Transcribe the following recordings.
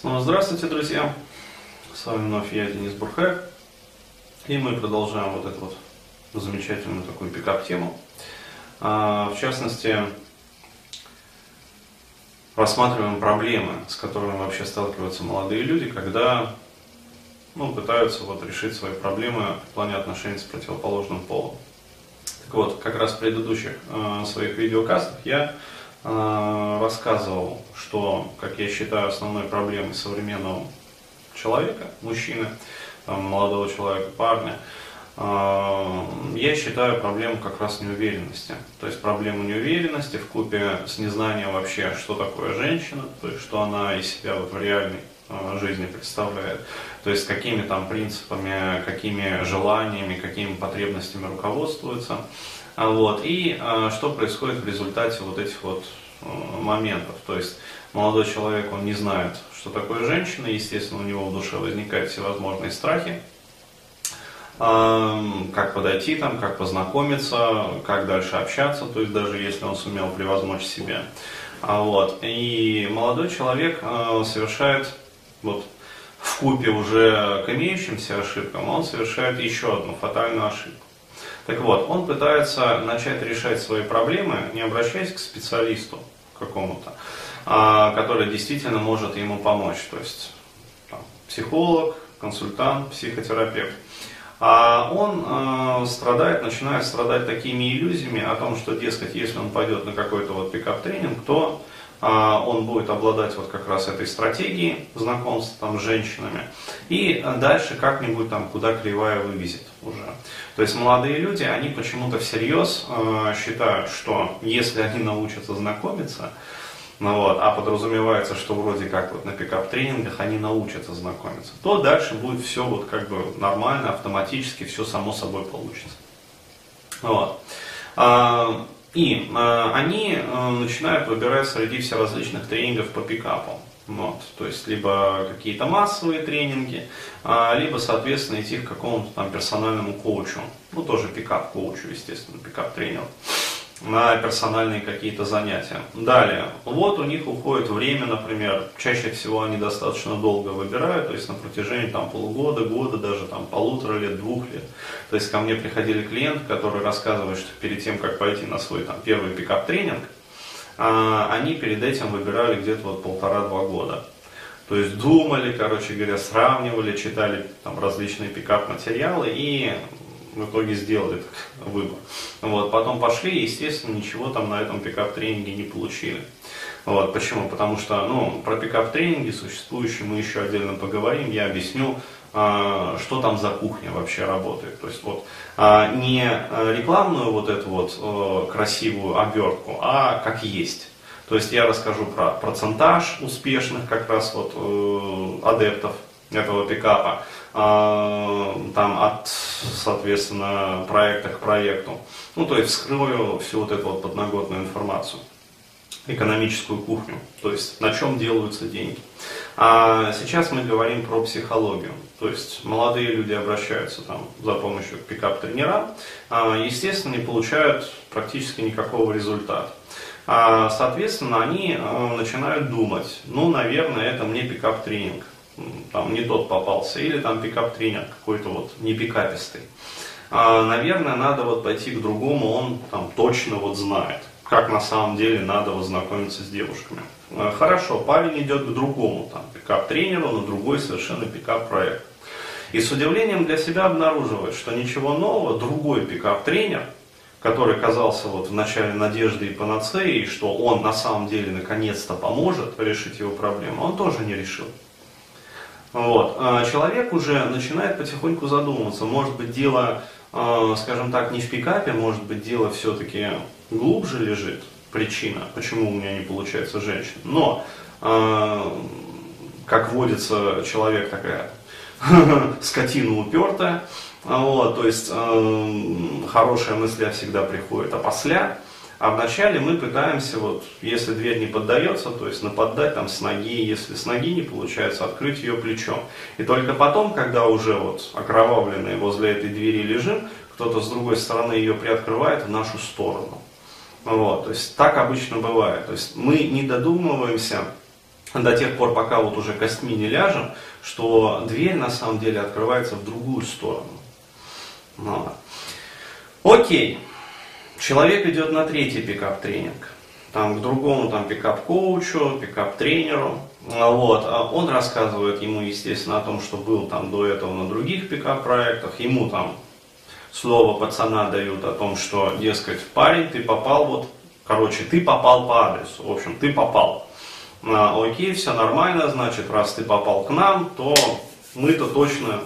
Снова здравствуйте, друзья! С вами вновь я, Денис Бурхай. И мы продолжаем вот эту вот замечательную такую пикап-тему. А, в частности, рассматриваем проблемы, с которыми вообще сталкиваются молодые люди, когда ну, пытаются вот решить свои проблемы в плане отношений с противоположным полом. Так вот, как раз в предыдущих э, своих видеокастах я э, рассказывал, что, как я считаю, основной проблемой современного человека, мужчины, там, молодого человека, парня, э, я считаю проблему как раз неуверенности. То есть проблему неуверенности в купе с незнанием вообще, что такое женщина, то есть что она из себя вот в реальной Э, жизни представляет. То есть какими там принципами, какими желаниями, какими потребностями руководствуется. А вот. И что происходит в результате вот этих вот моментов. То есть молодой человек, он не знает, что такое женщина, естественно, у него в душе возникают всевозможные страхи, как подойти там, как познакомиться, как дальше общаться, то есть даже если он сумел превозмочь себя. А вот. И молодой человек совершает вот в купе уже к имеющимся ошибкам, он совершает еще одну фатальную ошибку. Так вот, он пытается начать решать свои проблемы, не обращаясь к специалисту какому-то, а, который действительно может ему помочь. То есть там, психолог, консультант, психотерапевт. А он э, страдает, начинает страдать такими иллюзиями о том, что, дескать, если он пойдет на какой-то вот пикап-тренинг, то а, он будет обладать вот как раз этой стратегией знакомства там, с женщинами. И дальше как-нибудь там куда кривая вывезет уже. То есть молодые люди, они почему-то всерьез э, считают, что если они научатся знакомиться, ну вот, а подразумевается, что вроде как вот на пикап-тренингах они научатся знакомиться, то дальше будет все вот как бы нормально, автоматически, все само собой получится. Вот. А, и э, они э, начинают выбирать среди всеразличных тренингов по пикапу. Вот, то есть либо какие-то массовые тренинги, э, либо, соответственно, идти к какому-то там персональному коучу. Ну, тоже пикап-коучу, естественно, пикап-тренеру на персональные какие-то занятия. Далее, вот у них уходит время, например, чаще всего они достаточно долго выбирают, то есть на протяжении там полугода, года, даже там полутора лет, двух лет. То есть ко мне приходили клиенты, которые рассказывают, что перед тем, как пойти на свой там первый пикап-тренинг, а, они перед этим выбирали где-то вот полтора-два года. То есть думали, короче говоря, сравнивали, читали там различные пикап-материалы и в итоге сделали этот выбор. Вот, потом пошли, и, естественно, ничего там на этом пикап-тренинге не получили. Вот, почему? Потому что ну, про пикап-тренинги существующие мы еще отдельно поговорим, я объясню, а, что там за кухня вообще работает. То есть вот а, не рекламную вот эту вот э, красивую обертку, а как есть. То есть я расскажу про процентаж успешных как раз вот э, адептов этого пикапа, а, там от, соответственно, проекта к проекту. Ну, то есть вскрою всю вот эту вот подноготную информацию, экономическую кухню, то есть на чем делаются деньги. А сейчас мы говорим про психологию. То есть молодые люди обращаются там за помощью к пикап-тренера, а, естественно, не получают практически никакого результата. А, соответственно, они а, начинают думать, ну, наверное, это мне пикап-тренинг там не тот попался, или там пикап-тренер какой-то вот не пикапистый. Наверное, надо вот пойти к другому, он там точно вот знает, как на самом деле надо познакомиться с девушками. Хорошо, парень идет к другому, там, пикап-тренеру, на другой совершенно пикап-проект. И с удивлением для себя обнаруживает, что ничего нового, другой пикап-тренер, который казался вот в начале надежды и панацеей, что он на самом деле наконец-то поможет решить его проблему, он тоже не решил. Вот. А человек уже начинает потихоньку задумываться, может быть дело, а, скажем так, не в пикапе, может быть дело все-таки глубже лежит, причина, почему у меня не получается женщина. Но, а, как водится, человек такая скотина упертая, вот, то есть хорошая мысля всегда приходит опосля, а вначале мы пытаемся, вот, если дверь не поддается, то есть нападать там с ноги, если с ноги не получается, открыть ее плечом. И только потом, когда уже вот окровавленные возле этой двери лежим, кто-то с другой стороны ее приоткрывает в нашу сторону. Вот, то есть так обычно бывает. То есть мы не додумываемся до тех пор, пока вот уже костьми не ляжем, что дверь на самом деле открывается в другую сторону. Ну, Окей. Человек идет на третий пикап-тренинг. Там к другому там пикап-коучу, пикап-тренеру. Вот. А он рассказывает ему, естественно, о том, что был там до этого на других пикап-проектах. Ему там слово пацана дают о том, что, дескать, парень, ты попал вот, короче, ты попал по адресу. В общем, ты попал. А, окей, все нормально, значит, раз ты попал к нам, то мы-то точно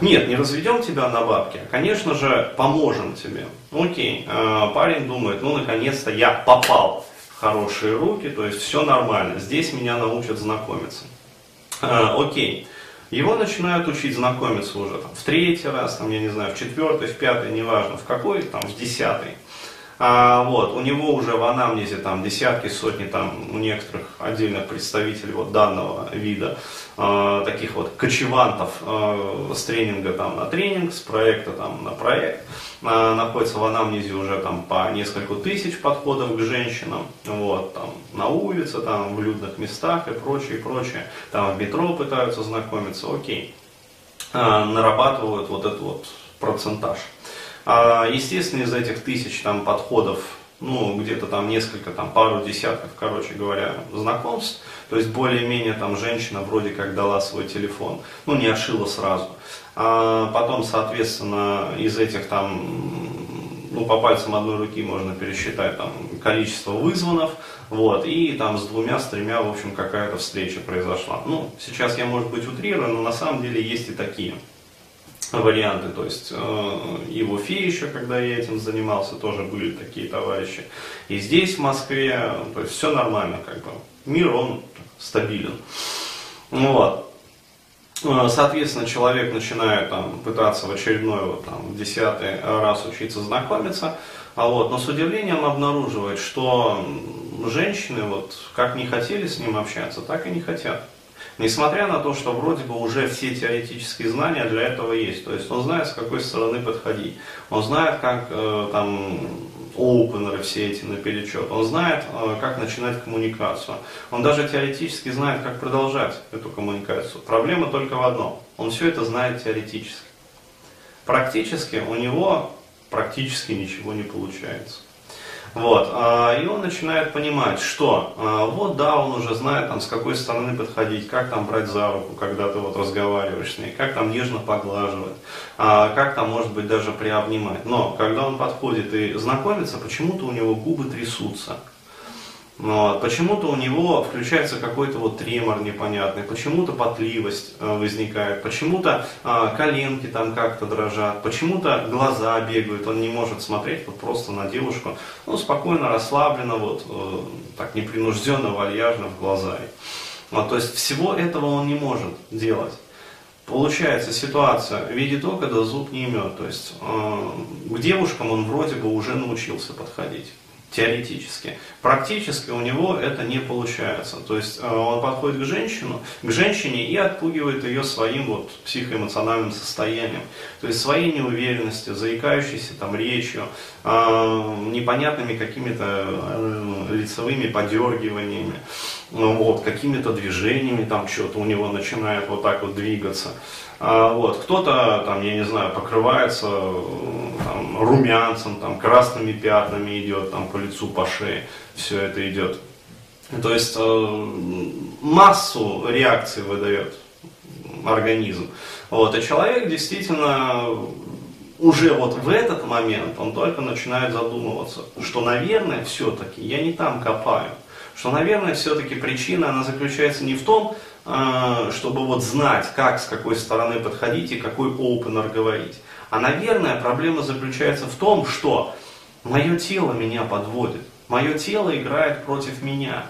нет, не разведем тебя на бабки, а, конечно же, поможем тебе. Окей, э, парень думает, ну, наконец-то я попал в хорошие руки, то есть все нормально, здесь меня научат знакомиться. Э, окей, его начинают учить знакомиться уже там, в третий раз, там, я не знаю, в четвертый, в пятый, неважно, в какой, там, в десятый. А, вот, у него уже в анамнезе там десятки, сотни там у некоторых отдельных представителей вот данного вида, а, таких вот кочевантов а, с тренинга там на тренинг, с проекта там на проект, а, находится в анамнезе уже там по несколько тысяч подходов к женщинам, вот, там на улице, там в людных местах и прочее, и прочее, там в метро пытаются знакомиться, окей, а, нарабатывают вот этот вот процентаж. А, естественно, из этих тысяч там подходов, ну, где-то там несколько, там пару десятков, короче говоря, знакомств, то есть более-менее там женщина вроде как дала свой телефон, ну, не ошила сразу. А потом, соответственно, из этих там ну, по пальцам одной руки можно пересчитать там количество вызванов, вот, и там с двумя, с тремя, в общем, какая-то встреча произошла. Ну, сейчас я, может быть, утрирую, но на самом деле есть и такие варианты, то есть э, и в Уфе еще, когда я этим занимался, тоже были такие товарищи. И здесь, в Москве, то есть все нормально, как бы. Мир, он стабилен. Ну вот. Э, соответственно, человек начинает там, пытаться в очередной, вот, там, десятый раз учиться знакомиться, а вот, но с удивлением обнаруживает, что женщины вот, как не хотели с ним общаться, так и не хотят. Несмотря на то, что вроде бы уже все теоретические знания для этого есть. То есть он знает, с какой стороны подходить. Он знает, как э, там опенеры все эти наперечет. Он знает, э, как начинать коммуникацию. Он даже теоретически знает, как продолжать эту коммуникацию. Проблема только в одном. Он все это знает теоретически. Практически у него практически ничего не получается. Вот. А, и он начинает понимать, что а, вот да, он уже знает, там, с какой стороны подходить, как там брать за руку, когда ты вот разговариваешь с ней, как там нежно поглаживать, а, как там, может быть, даже приобнимать. Но когда он подходит и знакомится, почему-то у него губы трясутся. Вот. Почему-то у него включается какой-то вот тремор непонятный, почему-то потливость э, возникает, почему-то э, коленки там как-то дрожат, почему-то глаза бегают, он не может смотреть вот просто на девушку, ну, спокойно, расслабленно, вот, э, так непринужденно, вальяжно в глаза. Вот, то есть всего этого он не может делать. Получается ситуация в виде то, когда зуб не имет. То есть э, к девушкам он вроде бы уже научился подходить теоретически. Практически у него это не получается. То есть э, он подходит к, женщину, к женщине и отпугивает ее своим вот психоэмоциональным состоянием. То есть своей неуверенностью, заикающейся там речью, э, непонятными какими-то э, лицевыми подергиваниями, вот, какими-то движениями, там что-то у него начинает вот так вот двигаться. А, вот, кто-то, там, я не знаю, покрывается там, румянцем, там, красными пятнами идет там, по лицу, по шее, все это идет. То есть э, массу реакций выдает организм. Вот, и человек действительно уже вот в этот момент он только начинает задумываться, что, наверное, все-таки я не там копаю, что, наверное, все-таки причина, она заключается не в том, а, чтобы вот знать, как, с какой стороны подходить и какой опенер говорить. А, наверное, проблема заключается в том, что мое тело меня подводит, мое тело играет против меня.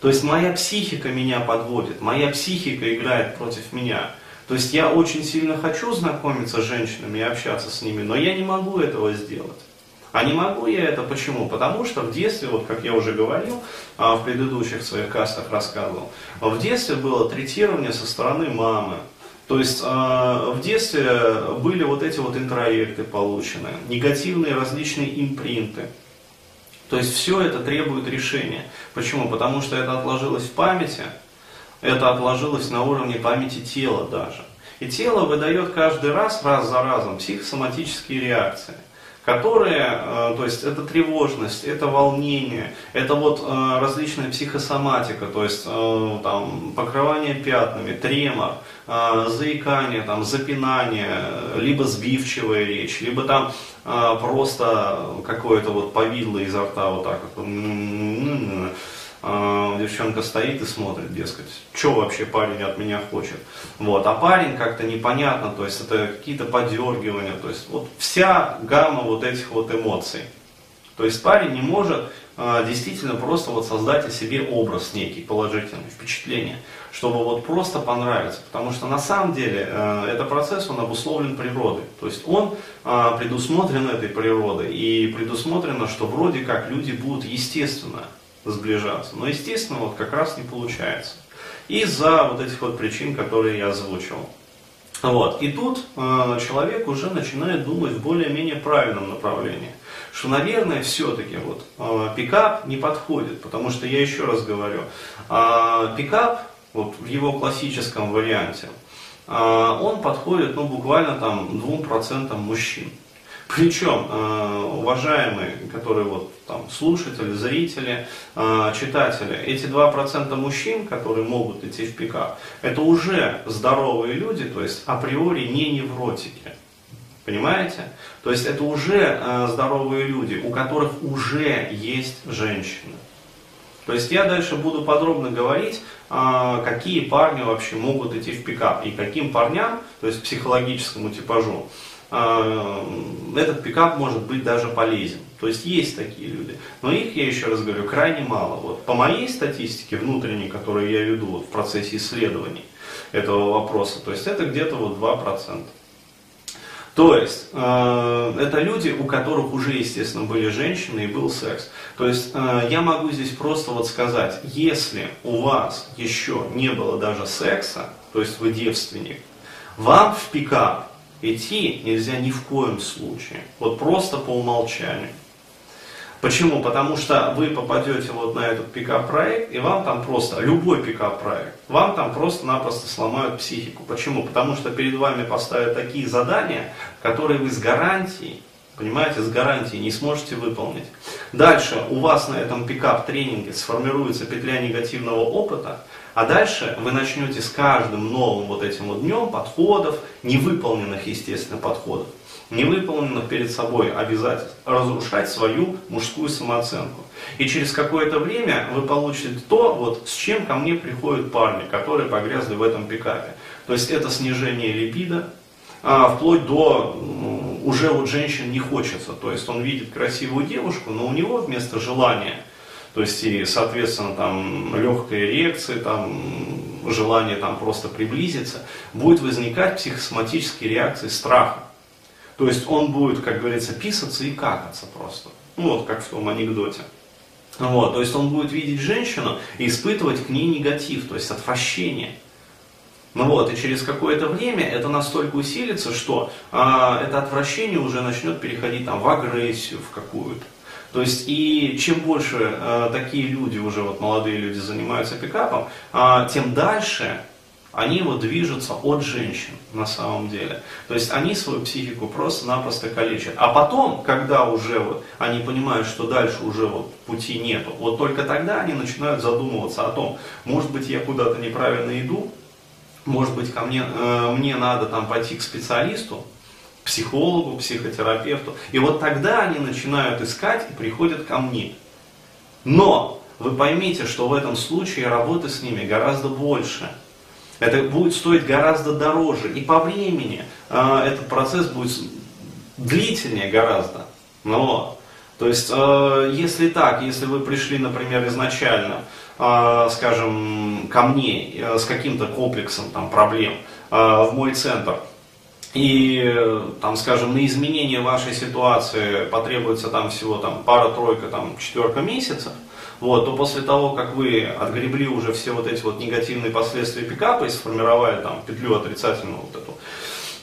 То есть моя психика меня подводит, моя психика играет против меня. То есть я очень сильно хочу знакомиться с женщинами и общаться с ними, но я не могу этого сделать. А не могу я это почему? Потому что в детстве, вот как я уже говорил, а, в предыдущих своих кастах рассказывал, в детстве было третирование со стороны мамы. То есть э, в детстве были вот эти вот интроекты получены, негативные различные импринты. То есть все это требует решения. Почему? Потому что это отложилось в памяти, это отложилось на уровне памяти тела даже. И тело выдает каждый раз, раз за разом, психосоматические реакции которые, э, то есть это тревожность, это волнение, это вот э, различная психосоматика, то есть э, там покрывание пятнами, тремор, заикание, там, запинание, либо сбивчивая речь, либо там просто какое-то вот повидло изо рта вот так вот девчонка стоит и смотрит, дескать, что вообще парень от меня хочет. Вот. А парень как-то непонятно, то есть это какие-то подергивания, то есть вот вся гамма вот этих вот эмоций. То есть парень не может э, действительно просто вот создать о себе образ некий, положительный, впечатление, чтобы вот просто понравиться. Потому что на самом деле э, этот процесс, он обусловлен природой. То есть он э, предусмотрен этой природой и предусмотрено, что вроде как люди будут естественно сближаться. Но, естественно, вот как раз не получается. Из-за вот этих вот причин, которые я озвучил. Вот. И тут э, человек уже начинает думать в более-менее правильном направлении. Что, наверное, все-таки вот, э, пикап не подходит, потому что я еще раз говорю, э, пикап вот, в его классическом варианте, э, он подходит ну, буквально там 2% мужчин. Причем, э, уважаемые, которые вот там слушатели, зрители, э, читатели, эти 2% мужчин, которые могут идти в пикап, это уже здоровые люди, то есть априори не невротики. Понимаете? То есть это уже э, здоровые люди, у которых уже есть женщины. То есть я дальше буду подробно говорить, какие парни вообще могут идти в пикап и каким парням, то есть психологическому типажу, этот пикап может быть даже полезен. То есть есть такие люди. Но их, я еще раз говорю, крайне мало. Вот по моей статистике внутренней, которую я веду вот в процессе исследований этого вопроса, то есть это где-то вот 2%. То есть э, это люди, у которых уже, естественно, были женщины и был секс. То есть э, я могу здесь просто вот сказать, если у вас еще не было даже секса, то есть вы девственник, вам в пикап идти нельзя ни в коем случае. Вот просто по умолчанию. Почему? Потому что вы попадете вот на этот пикап-проект, и вам там просто, любой пикап-проект, вам там просто-напросто сломают психику. Почему? Потому что перед вами поставят такие задания, которые вы с гарантией, понимаете, с гарантией не сможете выполнить. Дальше у вас на этом пикап-тренинге сформируется петля негативного опыта, а дальше вы начнете с каждым новым вот этим вот днем подходов, невыполненных, естественно, подходов, невыполненных перед собой обязательств, разрушать свою мужскую самооценку. И через какое-то время вы получите то, вот, с чем ко мне приходят парни, которые погрязли в этом пикапе. То есть это снижение либидо, а, вплоть до уже вот женщин не хочется. То есть он видит красивую девушку, но у него вместо желания – то есть и, соответственно, там легкая эрекция, там желание там просто приблизиться, будет возникать психосоматические реакции страха. То есть он будет, как говорится, писаться и какаться просто. Ну вот, как в том анекдоте. Вот, то есть он будет видеть женщину и испытывать к ней негатив, то есть отвращение. Ну вот, и через какое-то время это настолько усилится, что а, это отвращение уже начнет переходить там, в агрессию в какую-то. То есть и чем больше э, такие люди, уже вот молодые люди занимаются пикапом, э, тем дальше они вот движутся от женщин на самом деле. То есть они свою психику просто-напросто калечат. А потом, когда уже вот они понимают, что дальше уже вот пути нету, вот только тогда они начинают задумываться о том, может быть я куда-то неправильно иду, может быть ко мне, э, мне надо там пойти к специалисту, психологу, психотерапевту. И вот тогда они начинают искать и приходят ко мне. Но вы поймите, что в этом случае работы с ними гораздо больше. Это будет стоить гораздо дороже. И по времени э, этот процесс будет длительнее гораздо. Но, то есть, э, если так, если вы пришли, например, изначально, э, скажем, ко мне э, с каким-то комплексом там, проблем э, в мой центр, и там, скажем, на изменение вашей ситуации потребуется там всего там пара-тройка, там четверка месяцев, вот, то после того, как вы отгребли уже все вот эти вот негативные последствия пикапа и сформировали там петлю отрицательную вот эту,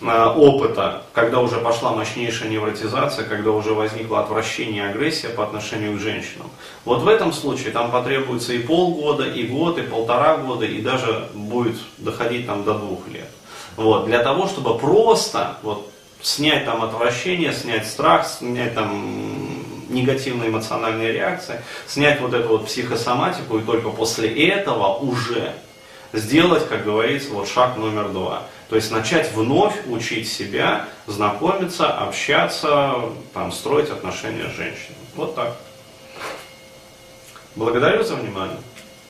э, опыта, когда уже пошла мощнейшая невротизация, когда уже возникло отвращение и агрессия по отношению к женщинам. Вот в этом случае там потребуется и полгода, и год, и полтора года, и даже будет доходить там до двух лет. Вот, для того, чтобы просто вот, снять там отвращение, снять страх, снять там негативные эмоциональные реакции, снять вот эту вот психосоматику, и только после этого уже сделать, как говорится, вот шаг номер два. То есть начать вновь учить себя, знакомиться, общаться, там, строить отношения с женщиной. Вот так. Благодарю за внимание.